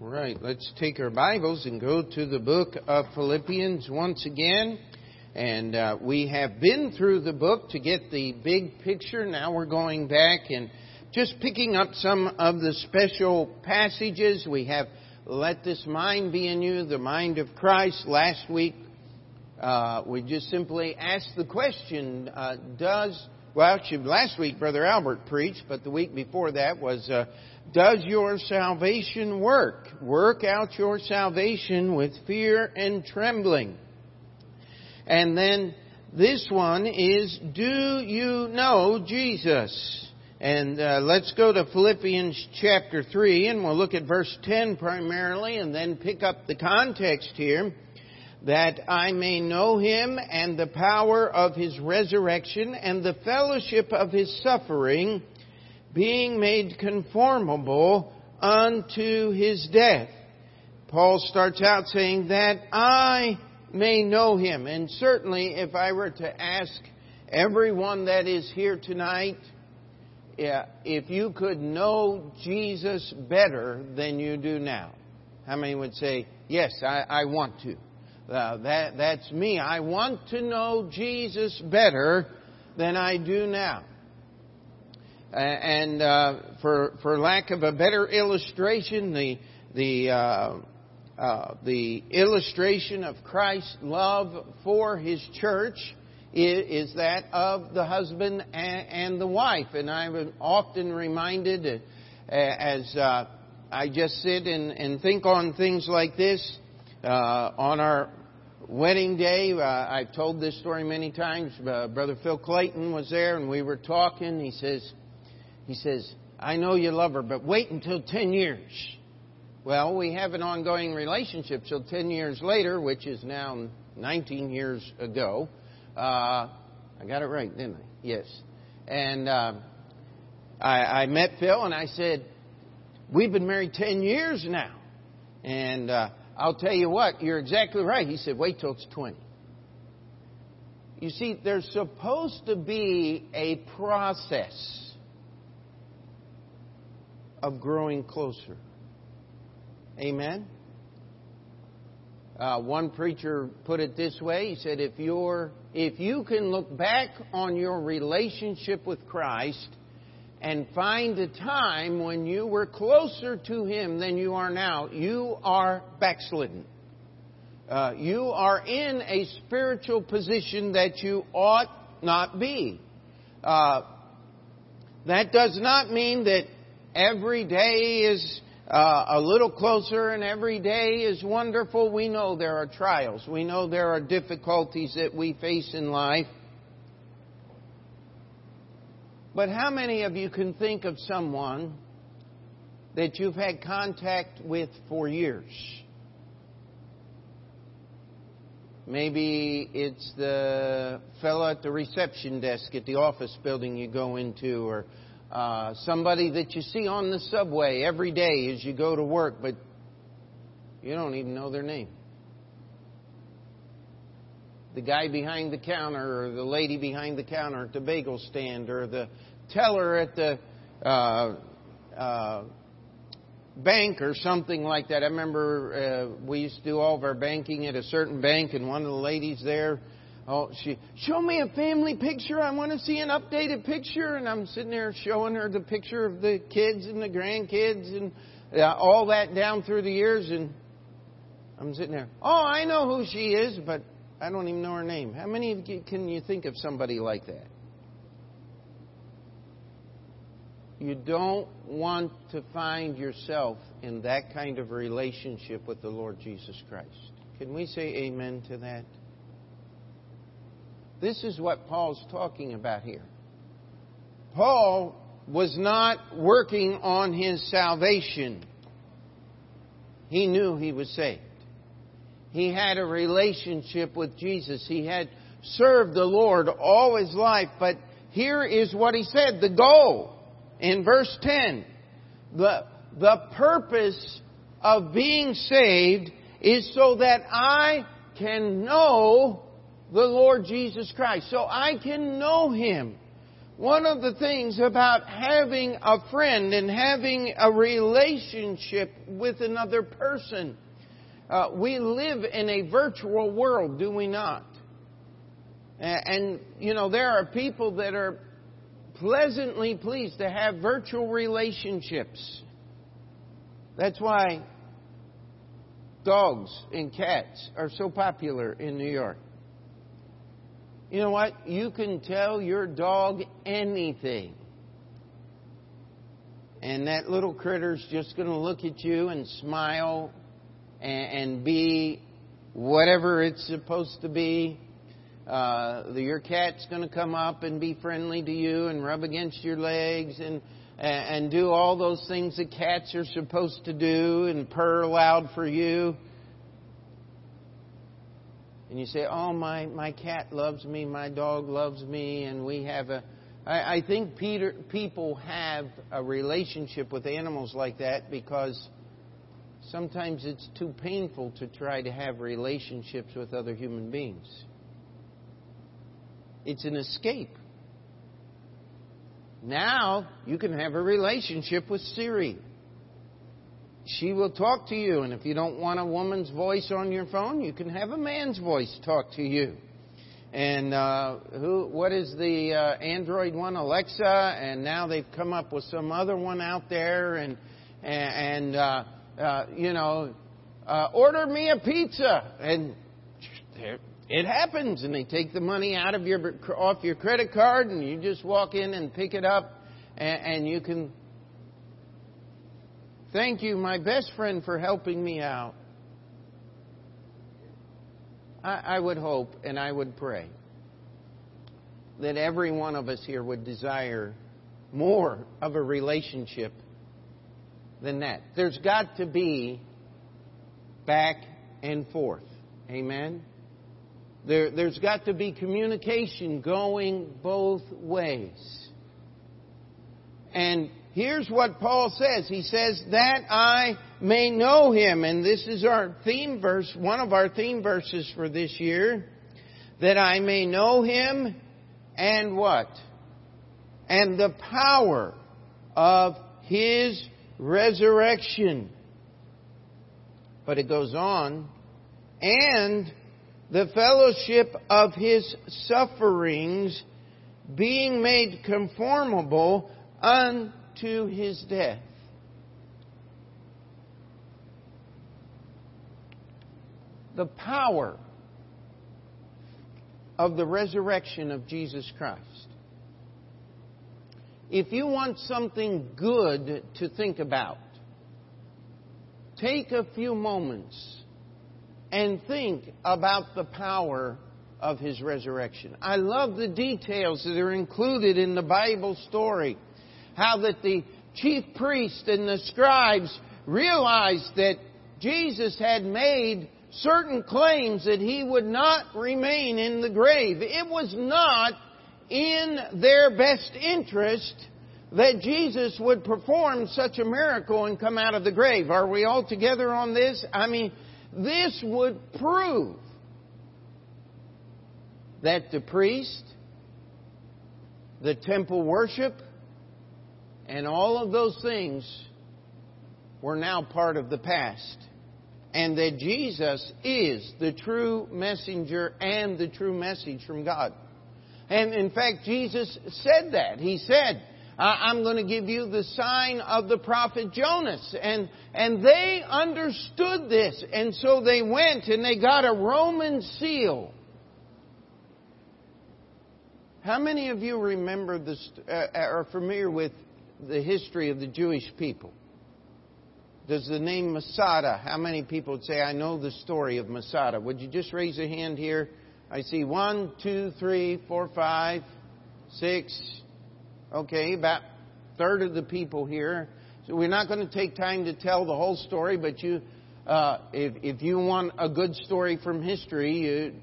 Right, let's take our Bibles and go to the book of Philippians once again. And uh, we have been through the book to get the big picture. Now we're going back and just picking up some of the special passages. We have let this mind be in you, the mind of Christ. Last week, uh, we just simply asked the question, uh, does, well, actually, last week Brother Albert preached, but the week before that was, uh, does your salvation work? Work out your salvation with fear and trembling. And then this one is, do you know Jesus? And uh, let's go to Philippians chapter 3, and we'll look at verse 10 primarily, and then pick up the context here. That I may know him and the power of his resurrection and the fellowship of his suffering, being made conformable unto his death. Paul starts out saying that I may know him. And certainly, if I were to ask everyone that is here tonight, if you could know Jesus better than you do now, how many would say, Yes, I, I want to? Uh, that, that's me. I want to know Jesus better than I do now. And uh, for, for lack of a better illustration, the, the, uh, uh, the illustration of Christ's love for His church is that of the husband and the wife. And I'm often reminded uh, as uh, I just sit and, and think on things like this uh, on our wedding day. Uh, I've told this story many times. Uh, Brother Phil Clayton was there, and we were talking. He says, "He says, I know you love her, but wait until ten years." Well, we have an ongoing relationship, so ten years later, which is now 19 years ago, uh, I got it right, didn't I? Yes. And uh, I, I met Phil and I said, We've been married 10 years now. And uh, I'll tell you what, you're exactly right. He said, Wait till it's 20. You see, there's supposed to be a process of growing closer. Amen? Uh, one preacher put it this way. He said, if you're, if you can look back on your relationship with Christ and find a time when you were closer to Him than you are now, you are backslidden. Uh, you are in a spiritual position that you ought not be. Uh, that does not mean that every day is uh, a little closer and every day is wonderful. We know there are trials. We know there are difficulties that we face in life. But how many of you can think of someone that you've had contact with for years? Maybe it's the fellow at the reception desk at the office building you go into, or uh, somebody that you see on the subway every day as you go to work, but you don't even know their name. The guy behind the counter, or the lady behind the counter at the bagel stand, or the teller at the uh, uh, bank, or something like that. I remember uh, we used to do all of our banking at a certain bank, and one of the ladies there Oh, she, show me a family picture. I want to see an updated picture. And I'm sitting there showing her the picture of the kids and the grandkids and uh, all that down through the years. And I'm sitting there, oh, I know who she is, but I don't even know her name. How many of you can you think of somebody like that? You don't want to find yourself in that kind of relationship with the Lord Jesus Christ. Can we say amen to that? This is what Paul's talking about here. Paul was not working on his salvation. He knew he was saved. He had a relationship with Jesus. He had served the Lord all his life. But here is what he said the goal in verse 10. The, the purpose of being saved is so that I can know the Lord Jesus Christ. So I can know Him. one of the things about having a friend and having a relationship with another person. Uh, we live in a virtual world, do we not? And, you know, there are people that are pleasantly pleased to have virtual relationships. That's why dogs and cats are so popular in New York. You know what? You can tell your dog anything. And that little critter's just going to look at you and smile and, and be whatever it's supposed to be. Uh, your cat's going to come up and be friendly to you and rub against your legs and and do all those things that cats are supposed to do and purr loud for you. And you say, "Oh, my my cat loves me, my dog loves me, and we have a." I, I think Peter, people have a relationship with animals like that because sometimes it's too painful to try to have relationships with other human beings. It's an escape. Now you can have a relationship with Siri she will talk to you. And if you don't want a woman's voice on your phone, you can have a man's voice talk to you. And uh, who? What is the uh, Android one? Alexa. And now they've come up with some other one out there. And and uh, uh, you know, uh, order me a pizza. And it happens. And they take the money out of your off your credit card, and you just walk in and pick it up, and, and you can Thank you, my best friend, for helping me out. I, I, would hope and I would pray that every one of us here would desire more of a relationship than that. There's got to be back and forth. Amen? There, there's got to be communication going both ways. And Here's what Paul says. He says, that I may know him. And this is our theme verse, one of our theme verses for this year. That I may know him and what? And the power of his resurrection. But it goes on. And the fellowship of his sufferings being made conformable unto his death. The power of the resurrection of Jesus Christ. If you want something good to think about, take a few moments and think about the power of his resurrection. I love the details that are included in the Bible story how that the chief priests and the scribes realized that Jesus had made certain claims that he would not remain in the grave. It was not in their best interest that Jesus would perform such a miracle and come out of the grave. Are we all together on this? I mean, this would prove that the priest, the temple worship, and all of those things were now part of the past. And that Jesus is the true messenger and the true message from God. And in fact, Jesus said that. He said, I'm going to give you the sign of the prophet Jonas. And, and they understood this. And so they went and they got a Roman seal. How many of you remember this, uh, are familiar with the history of the Jewish people. Does the name Masada, how many people would say, I know the story of Masada? Would you just raise a hand here? I see one, two, three, four, five, six. Okay, about third of the people here. So we're not going to take time to tell the whole story, but you, uh, if, if you want a good story from history, you,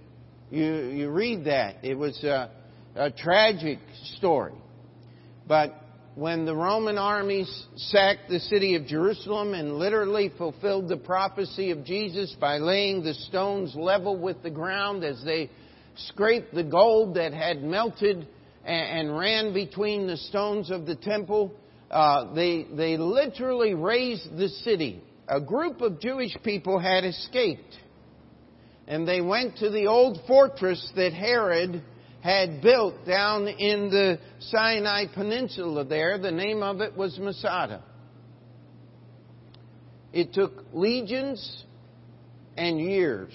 you, you read that. It was a, a tragic story. But when the Roman armies sacked the city of Jerusalem and literally fulfilled the prophecy of Jesus by laying the stones level with the ground as they scraped the gold that had melted and, ran between the stones of the temple. Uh, they, they literally razed the city. A group of Jewish people had escaped. And they went to the old fortress that Herod had built down in the Sinai Peninsula there. The name of it was Masada. It took legions and years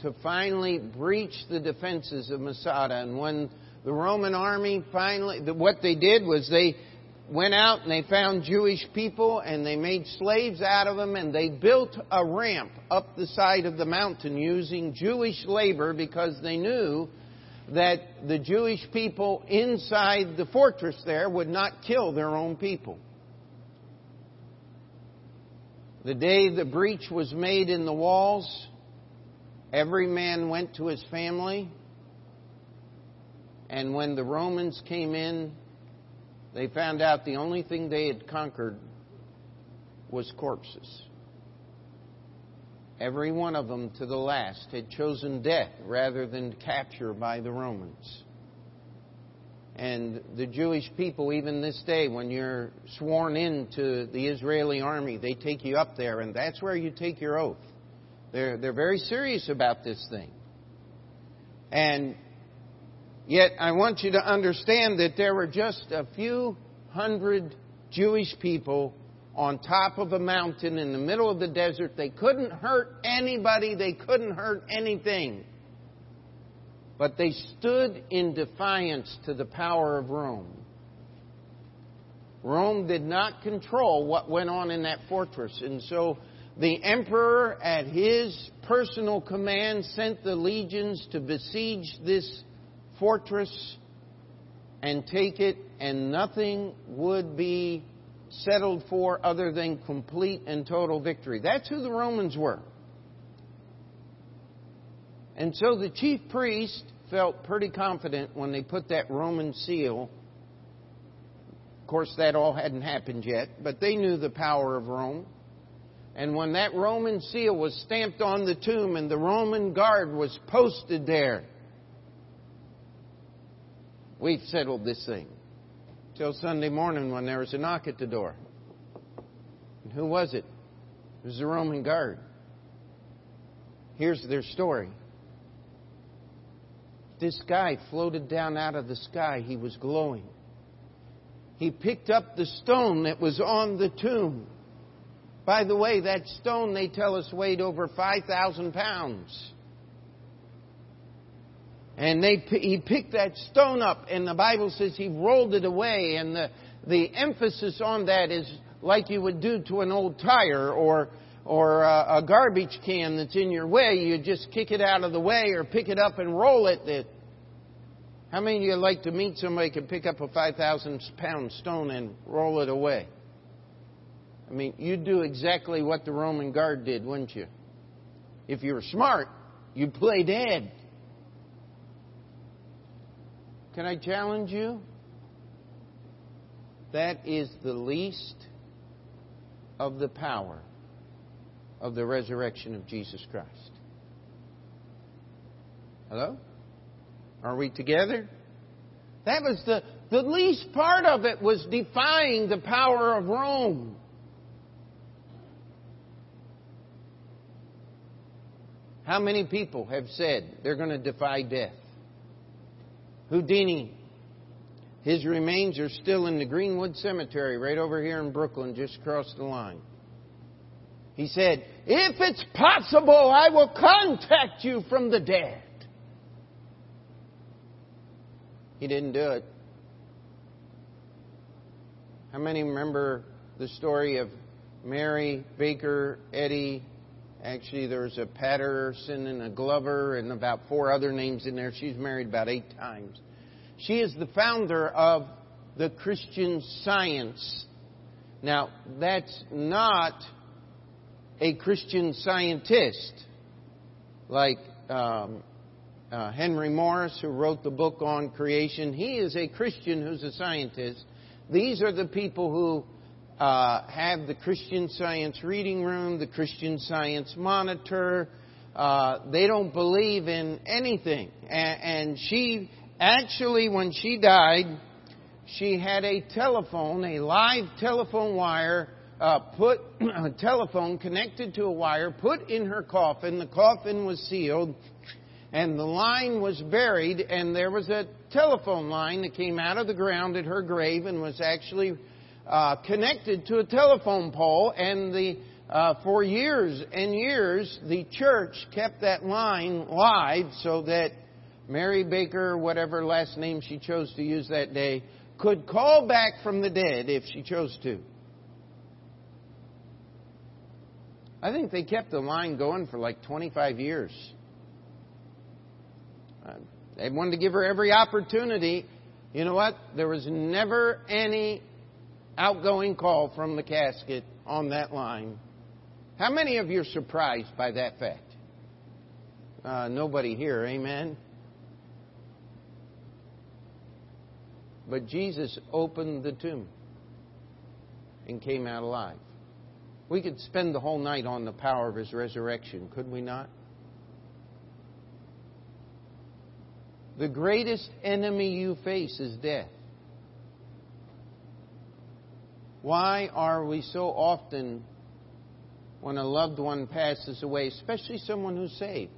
to finally breach the defenses of Masada. And when the Roman army finally, what they did was they went out and they found Jewish people and they made slaves out of them and they built a ramp up the side of the mountain using Jewish labor because they knew that the Jewish people inside the fortress there would not kill their own people. The day the breach was made in the walls, every man went to his family. And when the Romans came in, they found out the only thing they had conquered was corpses. Every one of them to the last had chosen death rather than capture by the Romans. And the Jewish people, even this day, when you're sworn into the Israeli army, they take you up there, and that's where you take your oath. They're, they're very serious about this thing. And yet, I want you to understand that there were just a few hundred Jewish people on top of a mountain in the middle of the desert. They couldn't hurt anybody, they couldn't hurt anything. But they stood in defiance to the power of Rome. Rome did not control what went on in that fortress. And so the emperor, at his personal command, sent the legions to besiege this fortress and take it, and nothing would be settled for other than complete and total victory. That's who the Romans were. And so the chief priest felt pretty confident when they put that Roman seal. Of course, that all hadn't happened yet, but they knew the power of Rome. And when that Roman seal was stamped on the tomb and the Roman guard was posted there, we've settled this thing till Sunday morning when there was a knock at the door. And who was it? It was the Roman guard. Here's their story. This guy floated down out of the sky. He was glowing. He picked up the stone that was on the tomb. By the way, that stone, they tell us, weighed over 5,000 pounds. And they, he picked that stone up, and the Bible says he rolled it away. And the, the emphasis on that is like you would do to an old tire or, or a, a garbage can that's in your way. You just kick it out of the way or pick it up and roll it. That, how many of you like to meet somebody who can pick up a 5,000 pound stone and roll it away? I mean, you'd do exactly what the Roman guard did, wouldn't you? If you were smart, you'd play dead. Can I challenge you? That is the least of the power of the resurrection of Jesus Christ. Hello? Are we together? That was the, the least part of it was defying the power of Rome. How many people have said they're going to defy death? Houdini. His remains are still in the Greenwood Cemetery right over here in Brooklyn, just across the line. He said, If it's possible, I will contact you from the dead. He didn't do it. How many remember the story of Mary Baker Eddy? Actually, there's a Patterson and a Glover and about four other names in there. She's married about eight times. She is the founder of the Christian Science. Now, that's not a Christian scientist like um, uh, Henry Morris, who wrote the book on creation. He is a Christian who's a scientist. These are the people who uh, have the Christian Science Reading Room, the Christian Science Monitor. Uh, they don't believe in anything. And, and she Actually, when she died, she had a telephone, a live telephone wire, uh, put a telephone connected to a wire, put in her coffin. The coffin was sealed, and the line was buried, and there was a telephone line that came out of the ground at her grave and was actually uh, connected to a telephone pole. And the uh, for years and years, the church kept that line live so that Mary Baker, whatever last name she chose to use that day, could call back from the dead if she chose to. I think they kept the line going for like 25 years. Uh, they wanted to give her every opportunity. You know what? There was never any outgoing call from the casket on that line. How many of you are surprised by that fact? Uh, nobody here, amen? But Jesus opened the tomb and came out alive. We could spend the whole night on the power of his resurrection, could we not? The greatest enemy you face is death. Why are we so often, when a loved one passes away, especially someone who's saved,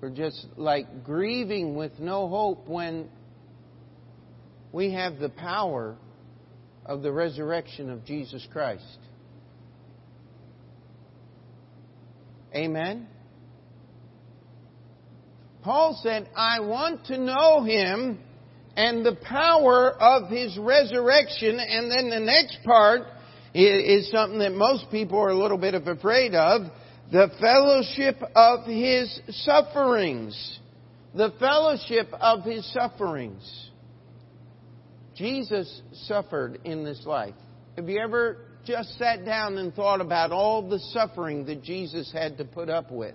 we're just like grieving with no hope when we have the power of the resurrection of Jesus Christ. Amen? Paul said, I want to know him and the power of his resurrection. And then the next part is something that most people are a little bit of afraid of the fellowship of his sufferings. The fellowship of his sufferings. Jesus suffered in this life. Have you ever just sat down and thought about all the suffering that Jesus had to put up with?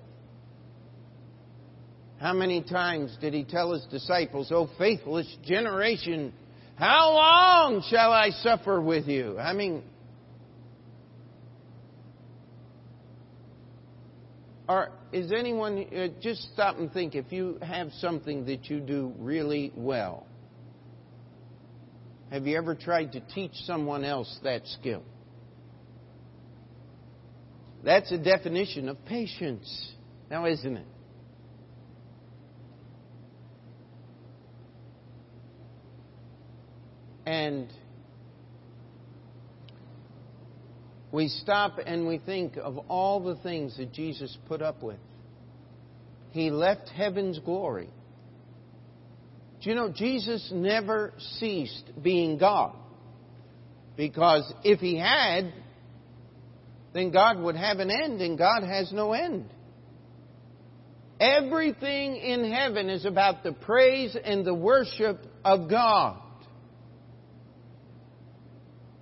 How many times did he tell his disciples, O faithless generation, how long shall I suffer with you? I mean, Or is anyone, uh, just stop and think if you have something that you do really well. Have you ever tried to teach someone else that skill? That's a definition of patience, now isn't it? And we stop and we think of all the things that Jesus put up with. He left heaven's glory. Do you know, Jesus never ceased being God. Because if he had, then God would have an end, and God has no end. Everything in heaven is about the praise and the worship of God.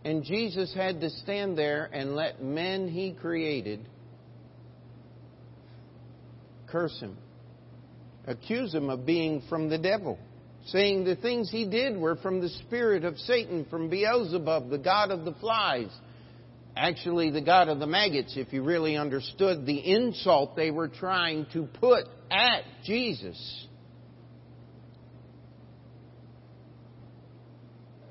And Jesus had to stand there and let men he created curse him, accuse him of being from the devil, saying the things he did were from the spirit of Satan, from Beelzebub, the god of the flies. Actually, the god of the maggots, if you really understood the insult they were trying to put at Jesus.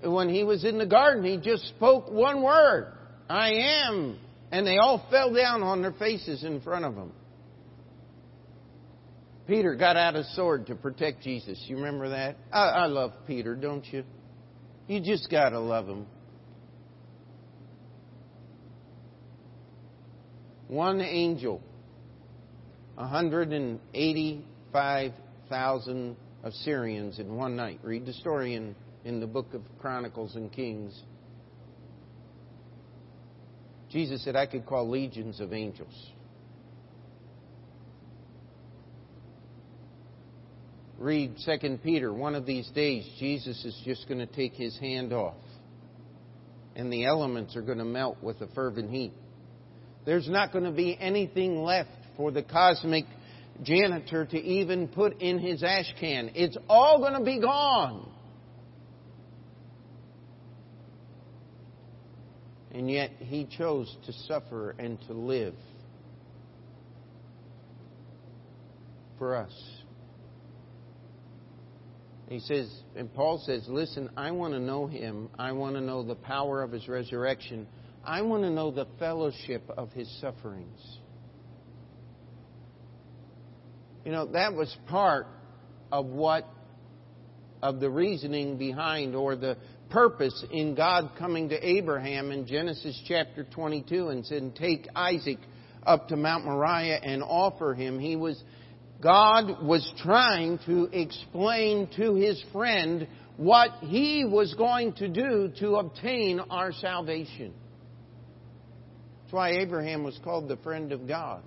When he was in the garden, he just spoke one word I am. And they all fell down on their faces in front of him. Peter got out a sword to protect Jesus. You remember that? I, I love Peter, don't you? You just got to love him. One angel, 185,000 Assyrians in one night. Read the story in in the book of Chronicles and Kings. Jesus said, I could call legions of angels. Read 2 Peter. One of these days, Jesus is just going to take his hand off, and the elements are going to melt with a fervent heat. There's not going to be anything left for the cosmic janitor to even put in his ash can. It's all going to be gone. And yet he chose to suffer and to live for us. He says, and Paul says, listen, I want to know him. I want to know the power of his resurrection. I want to know the fellowship of his sufferings. You know, that was part of what, of the reasoning behind or the purpose in God coming to Abraham in Genesis chapter 22 and said, Take Isaac up to Mount Moriah and offer him. He was God was trying to explain to his friend what he was going to do to obtain our salvation. That's why Abraham was called the friend of God.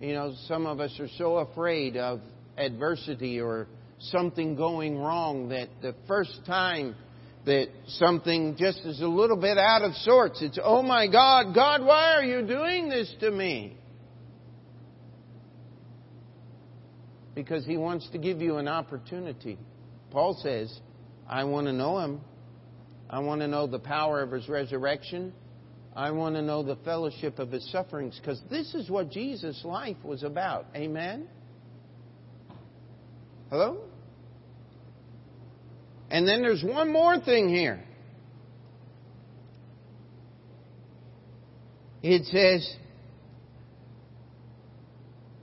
You know, some of us are so afraid of adversity or something going wrong that the first time that something just is a little bit out of sorts. It's, oh my God, God, why are you doing this to me? Because He wants to give you an opportunity. Paul says, I want to know Him. I want to know the power of His resurrection. I want to know the fellowship of His sufferings. Because this is what Jesus' life was about. Amen? Hello? And then there's one more thing here. It says,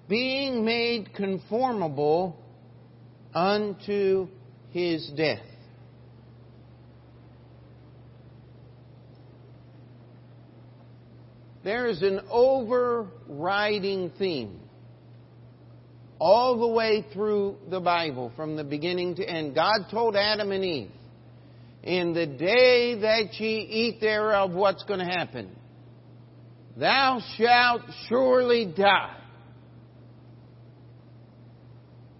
being made conformable unto his death. There is an overriding theme all the way through the Bible, from the beginning to end. God told Adam and Eve, in the day that ye eat thereof, what's going to happen? Thou shalt surely die.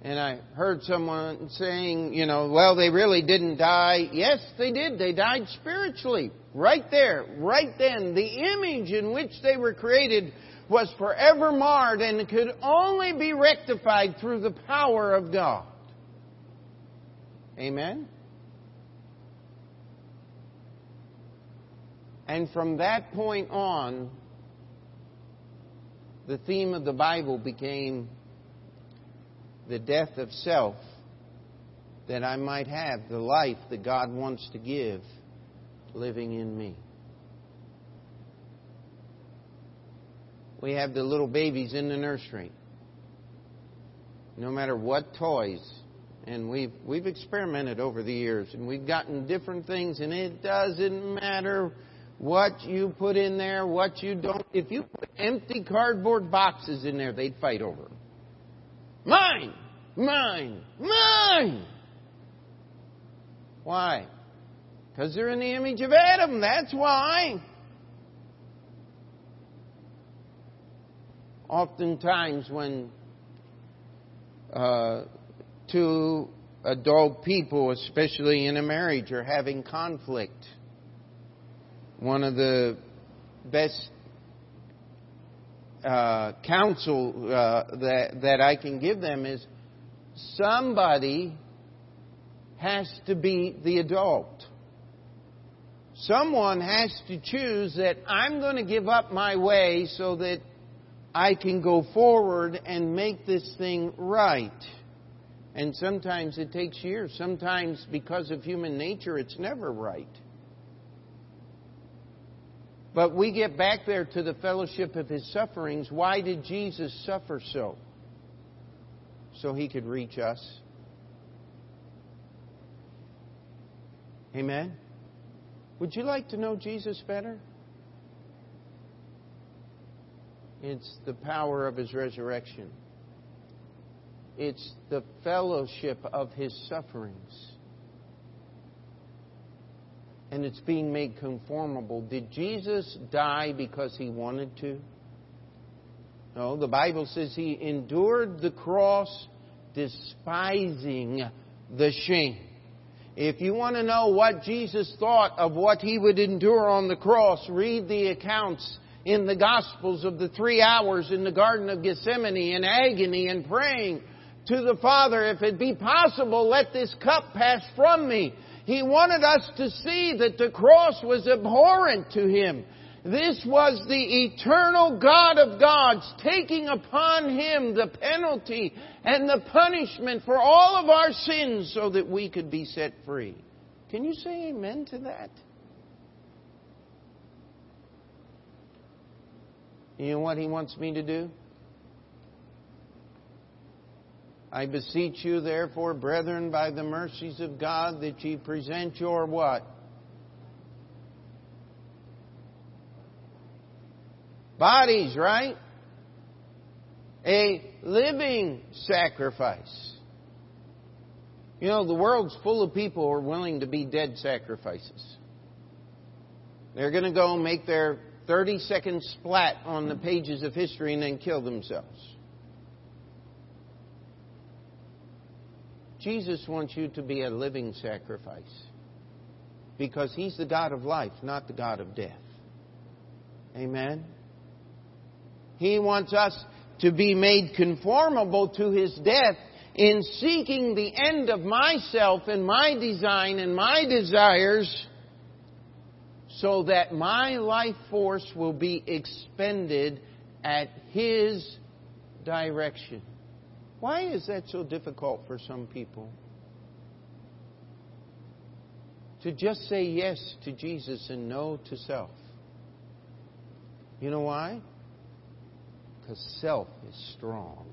And I heard someone saying, you know, well, they really didn't die. Yes, they did. They died spiritually. Right there, right then. The image in which they were created was forever marred and could only be rectified through the power of God. Amen? And from that point on, the theme of the Bible became the death of self that I might have the life that God wants to give living in me. We have the little babies in the nursery. No matter what toys, and we've we've experimented over the years, and we've gotten different things, and it doesn't matter what you put in there, what you don't. If you put empty cardboard boxes in there, they'd fight over. Mine, mine, mine. Why? Because they're in the image of Adam. That's why. Oftentimes when uh, two adult people, especially in a marriage, are having conflict, one of the best uh, counsel uh, that that I can give them is somebody has to be the adult. Someone has to choose that I'm going to give up my way so that I can go forward and make this thing right. And sometimes it takes years. Sometimes, because of human nature, it's never right. But we get back there to the fellowship of his sufferings. Why did Jesus suffer so? So he could reach us. Amen? Would you like to know Jesus better? It's the power of His resurrection. It's the fellowship of His sufferings. And it's being made conformable. Did Jesus die because He wanted to? No, the Bible says He endured the cross despising the shame. If you want to know what Jesus thought of what He would endure on the cross, read the accounts in the Gospels of the three hours in the Garden of Gethsemane in agony and praying to the Father, if it be possible, let this cup pass from me. He wanted us to see that the cross was abhorrent to him. This was the eternal God of gods taking upon him the penalty and the punishment for all of our sins so that we could be set free. Can you say amen to that? You know what he wants me to do? I beseech you, therefore, brethren, by the mercies of God, that ye present your what? Bodies, right? A living sacrifice. You know, the world's full of people who are willing to be dead sacrifices. They're going to go make their 30 second splat on the pages of history and then kill themselves. Jesus wants you to be a living sacrifice because He's the God of life, not the God of death. Amen? He wants us to be made conformable to His death in seeking the end of myself and my design and my desires so that my life force will be expended at His direction. Why is that so difficult for some people? To just say yes to Jesus and no to self. You know why? Because self is strong.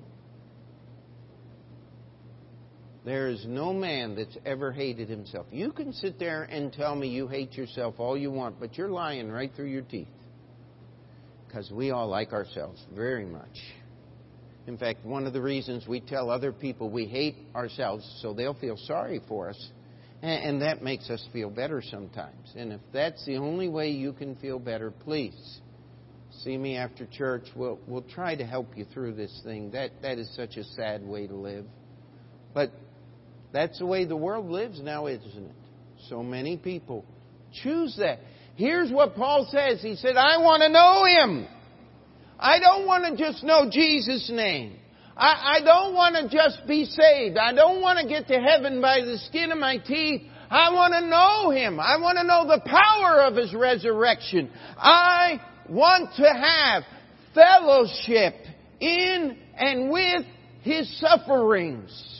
There is no man that's ever hated himself. You can sit there and tell me you hate yourself all you want, but you're lying right through your teeth. Because we all like ourselves very much. In fact, one of the reasons we tell other people we hate ourselves so they'll feel sorry for us, and that makes us feel better sometimes. And if that's the only way you can feel better, please see me after church. We'll, we'll try to help you through this thing. That, that is such a sad way to live. But that's the way the world lives now, isn't it? So many people choose that. Here's what Paul says. He said, I want to know Him. I don't want to just know Jesus' name. I, I don't want to just be saved. I don't want to get to heaven by the skin of my teeth. I want to know Him. I want to know the power of His resurrection. I want to have fellowship in and with His sufferings.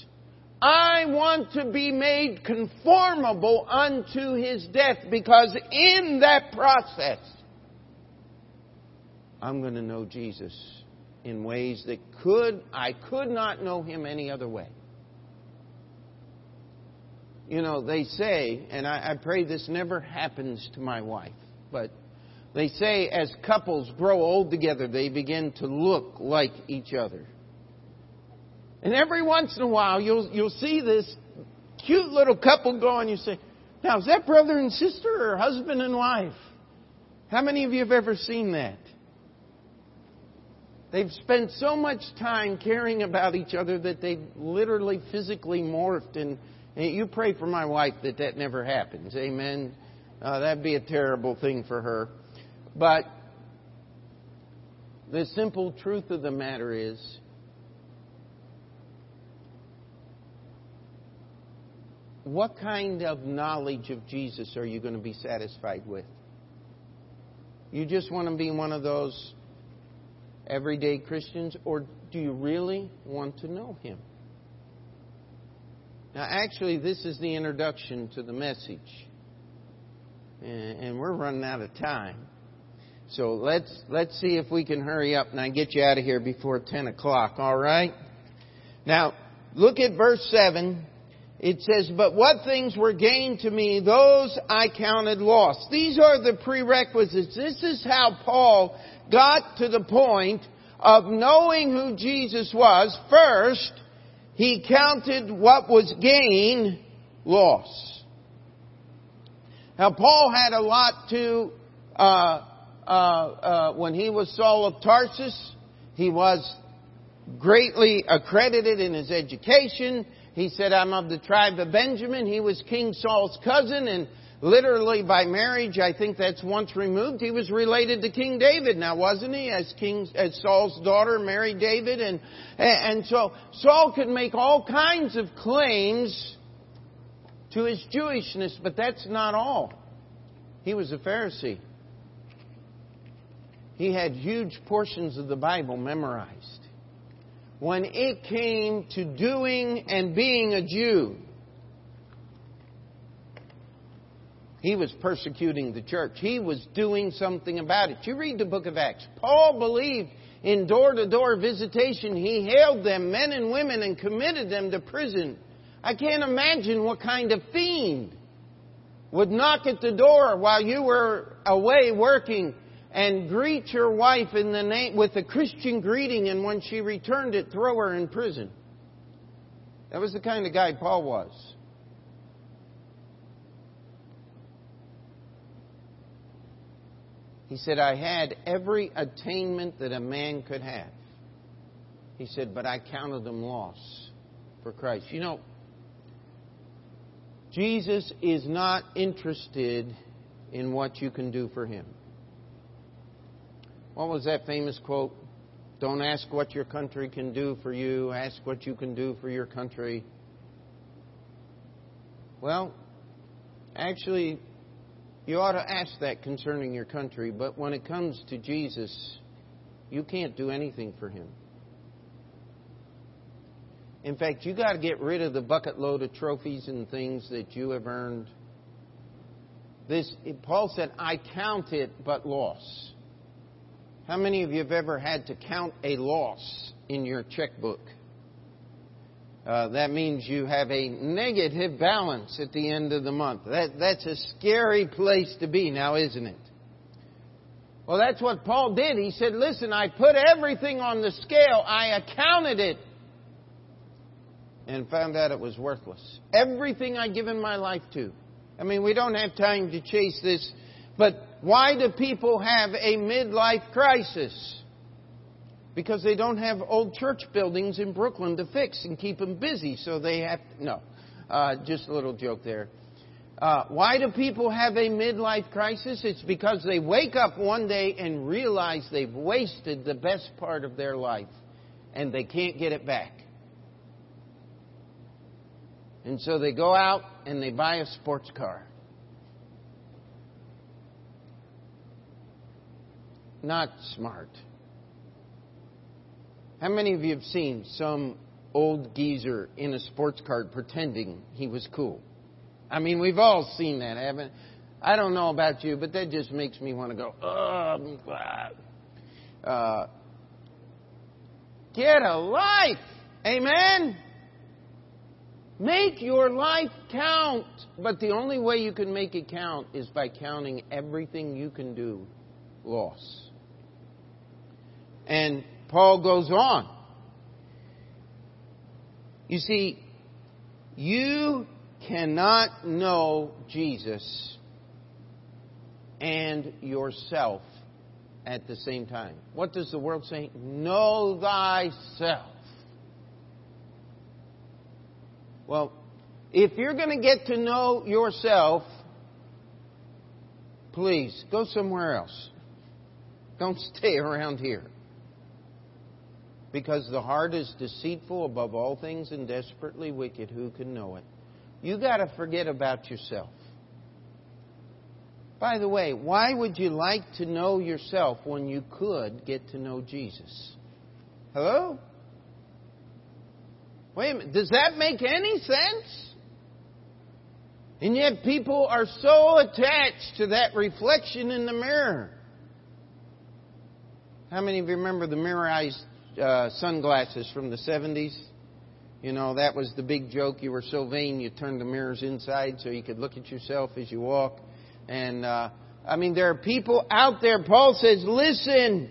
I want to be made conformable unto his death because in that process, I'm going to know Jesus in ways that could, I could not know him any other way. You know, they say, and I, I pray this never happens to my wife, but they say as couples grow old together, they begin to look like each other. And every once in a while, you'll, you'll see this cute little couple go and you say, now, is that brother and sister or husband and wife? How many of you have ever seen that? They've spent so much time caring about each other that they've literally physically morphed. And, and you pray for my wife that that never happens. Amen. Uh, that'd be a terrible thing for her. But the simple truth of the matter is, what kind of knowledge of Jesus are you going to be satisfied with? You just want to be one of those everyday Christians, or do you really want to know Him? Now, actually, this is the introduction to the message. And we're running out of time. So let's, let's see if we can hurry up and I get you out of here before 10 o'clock, all right? Now, look at verse 7 it says, But what things were gained to me, those I counted loss. These are the prerequisites. This is how Paul got to the point of knowing who Jesus was. First, he counted what was gain loss. Now, Paul had a lot to, uh, uh, uh, when he was Saul of Tarsus, he was greatly accredited in his education. He said, I'm of the tribe of Benjamin. He was King Saul's cousin and literally by marriage, I think that's once removed. He was related to King David now, wasn't he? As King, as Saul's daughter married David. And, and so Saul could make all kinds of claims to his Jewishness, but that's not all. He was a Pharisee. He had huge portions of the Bible memorized. When it came to doing and being a Jew, he was persecuting the church. He was doing something about it. You read the book of Acts. Paul believed in door to door visitation. He hailed them, men and women, and committed them to prison. I can't imagine what kind of fiend would knock at the door while you were away working and greet your wife in the name with a Christian greeting and when she returned it throw her in prison. That was the kind of guy Paul was. He said, I had every attainment that a man could have. He said, but I counted them loss for Christ. You know, Jesus is not interested in what you can do for him. What was that famous quote? Don't ask what your country can do for you, ask what you can do for your country. Well, actually, you ought to ask that concerning your country, but when it comes to Jesus, you can't do anything for him. In fact, you got to get rid of the bucket load of trophies and things that you have earned. This Paul said, "I count it but loss." How many of you have ever had to count a loss in your checkbook? Uh, that means you have a negative balance at the end of the month. That, that's a scary place to be now, isn't it? Well, that's what Paul did. He said, Listen, I put everything on the scale, I accounted it, and found out it was worthless. Everything I given my life to. I mean, we don't have time to chase this, but why do people have a midlife crisis? because they don't have old church buildings in Brooklyn to fix and keep them busy, so they have no. Uh, just a little joke there. Uh, why do people have a midlife crisis? It's because they wake up one day and realize they've wasted the best part of their life and they can't get it back. And so they go out and they buy a sports car. Not smart. How many of you have seen some old geezer in a sports car pretending he was cool? I mean, we've all seen that, haven't? I don't know about you, but that just makes me want to go. Oh, uh, get a life, amen. Make your life count, but the only way you can make it count is by counting everything you can do loss. And Paul goes on. You see, you cannot know Jesus and yourself at the same time. What does the world say? Know thyself. Well, if you're going to get to know yourself, please go somewhere else. Don't stay around here because the heart is deceitful above all things and desperately wicked. Who can know it? You got to forget about yourself. By the way, why would you like to know yourself when you could get to know Jesus? Hello? Wait a minute. Does that make any sense? And yet people are so attached to that reflection in the mirror. How many of you remember the mirror mirrorized uh, sunglasses from the 70s. You know, that was the big joke. You were so vain, you turned the mirrors inside so you could look at yourself as you walk. And, uh, I mean, there are people out there. Paul says, listen.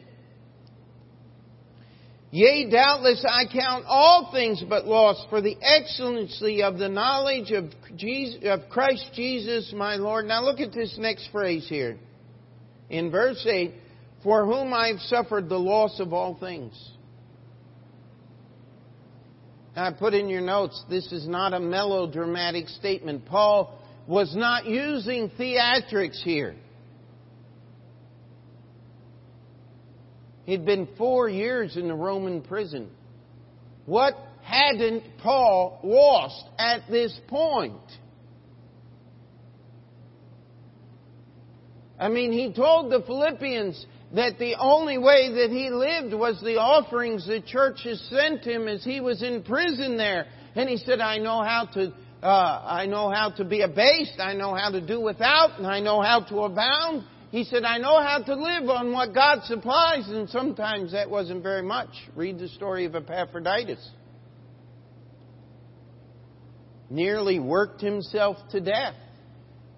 Yea, doubtless I count all things but loss for the excellency of the knowledge of, Jesus, of Christ Jesus my Lord. Now look at this next phrase here. In verse 8, for whom I've suffered the loss of all things I put in your notes, this is not a melodramatic statement. Paul was not using theatrics here. He'd been four years in the Roman prison. What hadn't Paul lost at this point? I mean, he told the Philippians, that the only way that he lived was the offerings the churches sent him as he was in prison there. And he said, I know how to, uh, I know how to be abased, I know how to do without, and I know how to abound. He said, I know how to live on what God supplies, and sometimes that wasn't very much. Read the story of Epaphroditus. Nearly worked himself to death.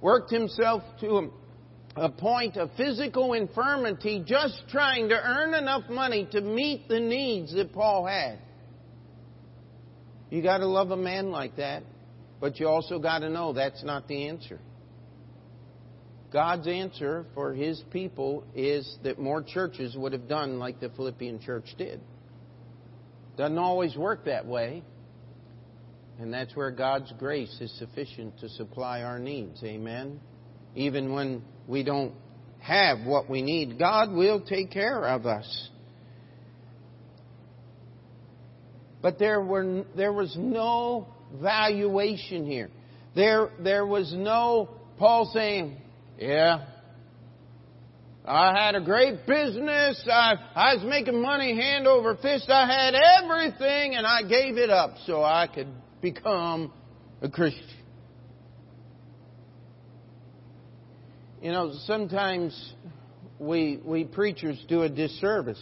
Worked himself to a point of physical infirmity just trying to earn enough money to meet the needs that Paul had. You got to love a man like that, but you also got to know that's not the answer. God's answer for his people is that more churches would have done like the Philippian church did. Doesn't always work that way. And that's where God's grace is sufficient to supply our needs. Amen. Even when we don't have what we need, God will take care of us. But there were there was no valuation here. There there was no Paul saying, "Yeah, I had a great business. I, I was making money hand over fist. I had everything and I gave it up so I could become a Christian. You know, sometimes we, we preachers do a disservice.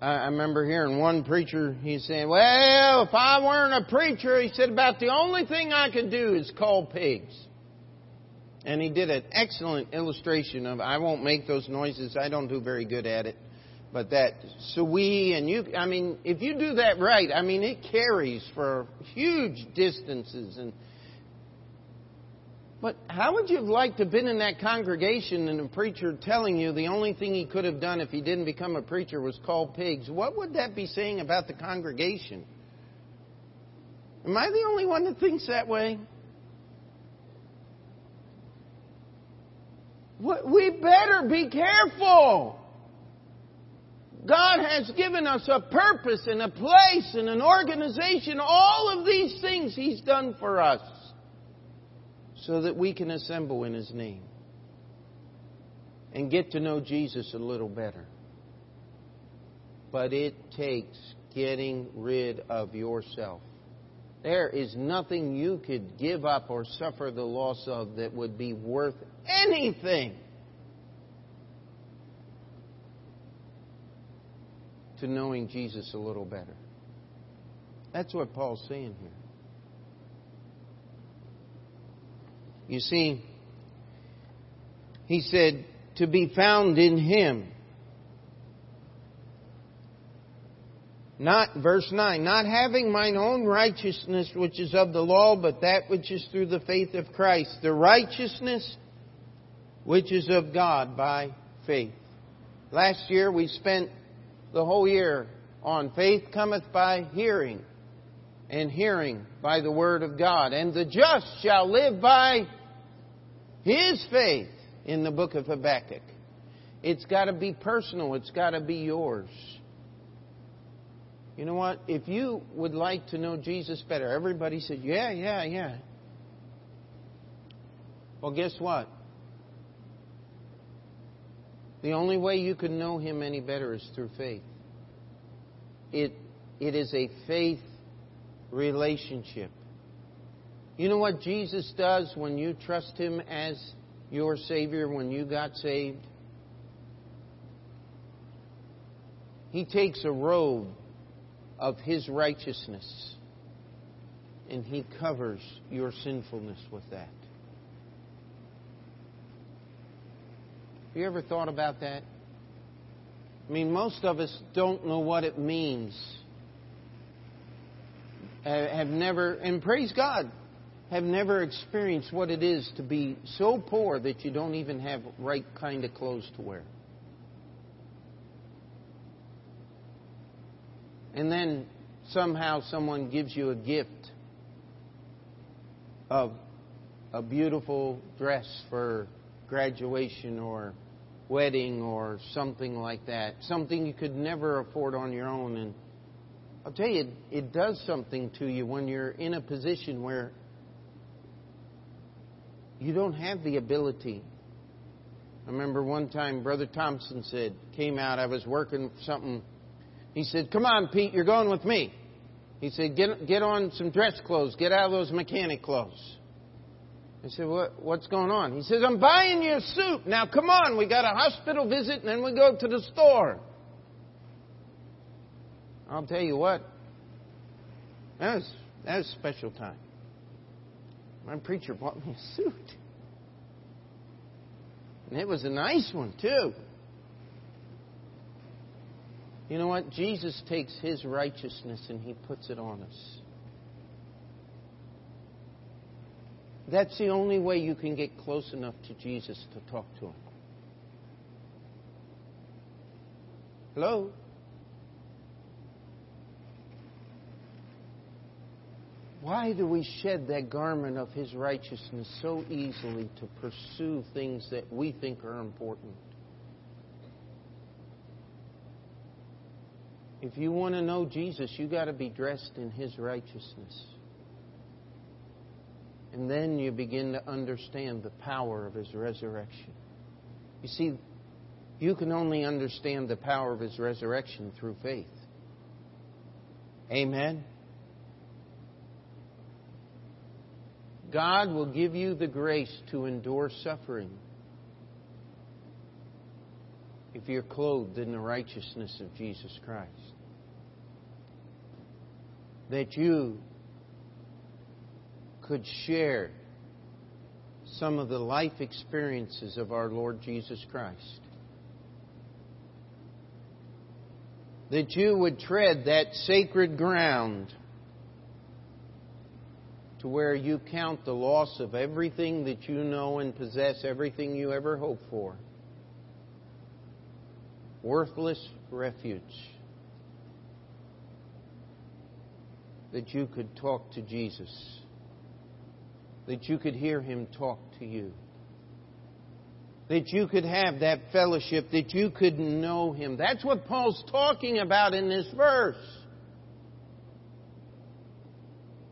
I, I remember hearing one preacher, he's saying, well, if I weren't a preacher, he said, about the only thing I could do is call pigs. And he did an excellent illustration of, I won't make those noises, I don't do very good at it. But that we and you, I mean, if you do that right, I mean, it carries for huge distances and but how would you have liked to have been in that congregation and a preacher telling you the only thing he could have done if he didn't become a preacher was call pigs? What would that be saying about the congregation? Am I the only one that thinks that way? We better be careful. God has given us a purpose and a place and an organization. All of these things He's done for us so that we can assemble in His name and get to know Jesus a little better. But it takes getting rid of yourself. There is nothing you could give up or suffer the loss of that would be worth anything to knowing Jesus a little better. That's what Paul's saying here. You see, he said, to be found in him. Not, verse 9, not having mine own righteousness which is of the law, but that which is through the faith of Christ. The righteousness which is of God by faith. Last year we spent the whole year on faith cometh by hearing, and hearing by the word of God. And the just shall live by his faith in the book of Habakkuk. It's got to be personal. It's got to be yours. You know what? If you would like to know Jesus better, everybody said, yeah, yeah, yeah. Well, guess what? The only way you can know Him any better is through faith. It, it is a faith relationship. You know what Jesus does when you trust Him as your Savior, when you got saved? He takes a robe of His righteousness and He covers your sinfulness with that. Have you ever thought about that? I mean, most of us don't know what it means. Have never, and praise God, have never experienced what it is to be so poor that you don't even have right kind of clothes to wear. And then somehow someone gives you a gift of a beautiful dress for graduation or wedding or something like that, something you could never afford on your own. And I'll tell you, it, it does something to you when you're in a position where you don't have the ability I remember one time Brother Thompson said, came out, I was working something. He said, Come on, Pete, you're going with me. He said, Get, get on some dress clothes, get out of those mechanic clothes. I said, what, What's going on? He says, I'm buying you a suit. Now, come on, we got a hospital visit and then we go to the store. I'll tell you what, that was, that was a special time. My preacher bought me a suit. And it was a nice one, too. You know what? Jesus takes his righteousness and he puts it on us. That's the only way you can get close enough to Jesus to talk to him. Hello? Why do we shed that garment of His righteousness so easily to pursue things that we think are important? If you want to know Jesus, you got to be dressed in His righteousness. And then you begin to understand the power of His resurrection. You see, you can only understand the power of His resurrection through faith. Amen. God will give you the grace to endure suffering if you're clothed in the righteousness of Jesus Christ. That you could share some of the life experiences of our Lord Jesus Christ. That you would tread that sacred ground to where you count the loss of everything that you know and possess, everything you ever hoped for. Worthless refuge. That you could talk to Jesus. That you could hear Him talk to you. That you could have that fellowship, that you could know Him. That's what Paul's talking about in this verse.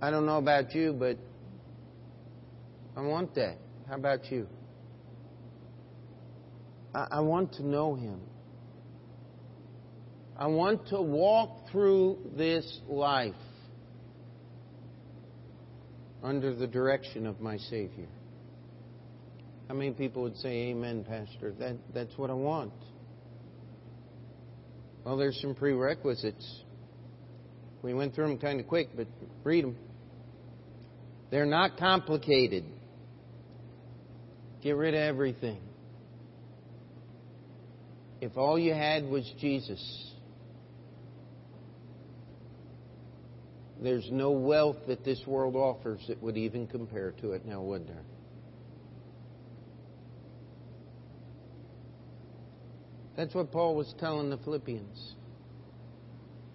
I don't know about you, but I want that. How about you? I, want to know Him. I want to walk through this life under the direction of my Savior. How many people would say, Amen, Pastor? That, that's what I want. Well, there's some prerequisites. We went through them kind of quick, but read them. They're not complicated. Get rid of everything. If all you had was Jesus, there's no wealth that this world offers that would even compare to it now, would there? That's what Paul was telling the Philippians.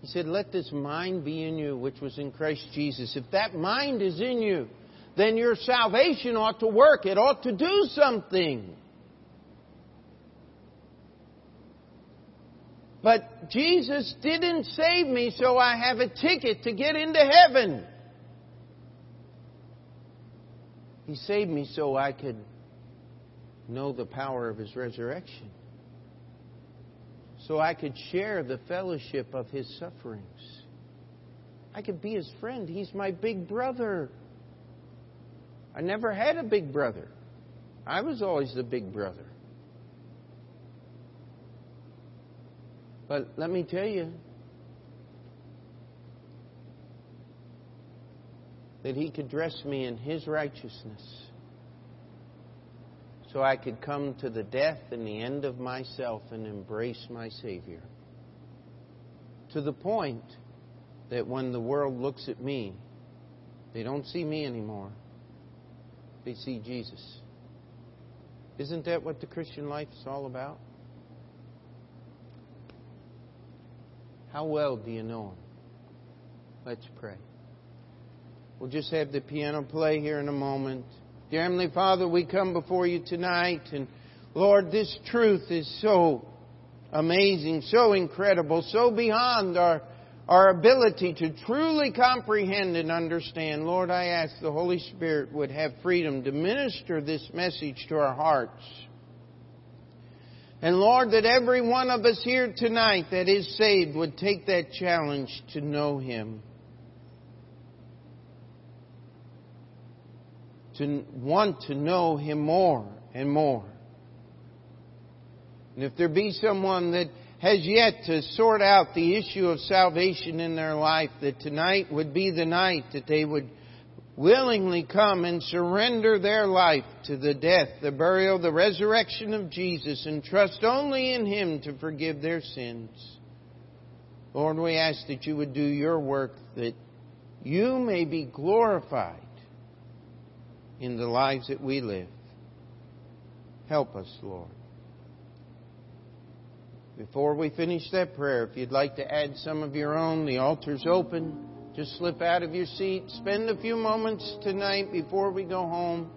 He said, Let this mind be in you, which was in Christ Jesus. If that mind is in you, then your salvation ought to work. It ought to do something. But Jesus didn't save me so I have a ticket to get into heaven. He saved me so I could know the power of His resurrection so I could share the fellowship of his sufferings. I could be his friend. He's my big brother. I never had a big brother. I was always the big brother. But let me tell you that he could dress me in his righteousness so I could come to the death and the end of myself and embrace my Savior. To the point that when the world looks at me, they don't see me anymore. They see Jesus. Isn't that what the Christian life is all about? How well do you know Him? Let's pray. We'll just have the piano play here in a moment. Dear Heavenly Father, we come before you tonight, and Lord, this truth is so amazing, so incredible, so beyond our, our ability to truly comprehend and understand. Lord, I ask the Holy Spirit would have freedom to minister this message to our hearts. And Lord, that every one of us here tonight that is saved would take that challenge to know Him. To want to know Him more and more. And if there be someone that has yet to sort out the issue of salvation in their life, that tonight would be the night that they would willingly come and surrender their life to the death, the burial, the resurrection of Jesus and trust only in Him to forgive their sins. Lord, we ask that you would do your work that you may be glorified in the lives that we live. Help us, Lord. Before we finish that prayer, if you'd like to add some of your own, the altar's open. Just slip out of your seat. Spend a few moments tonight before we go home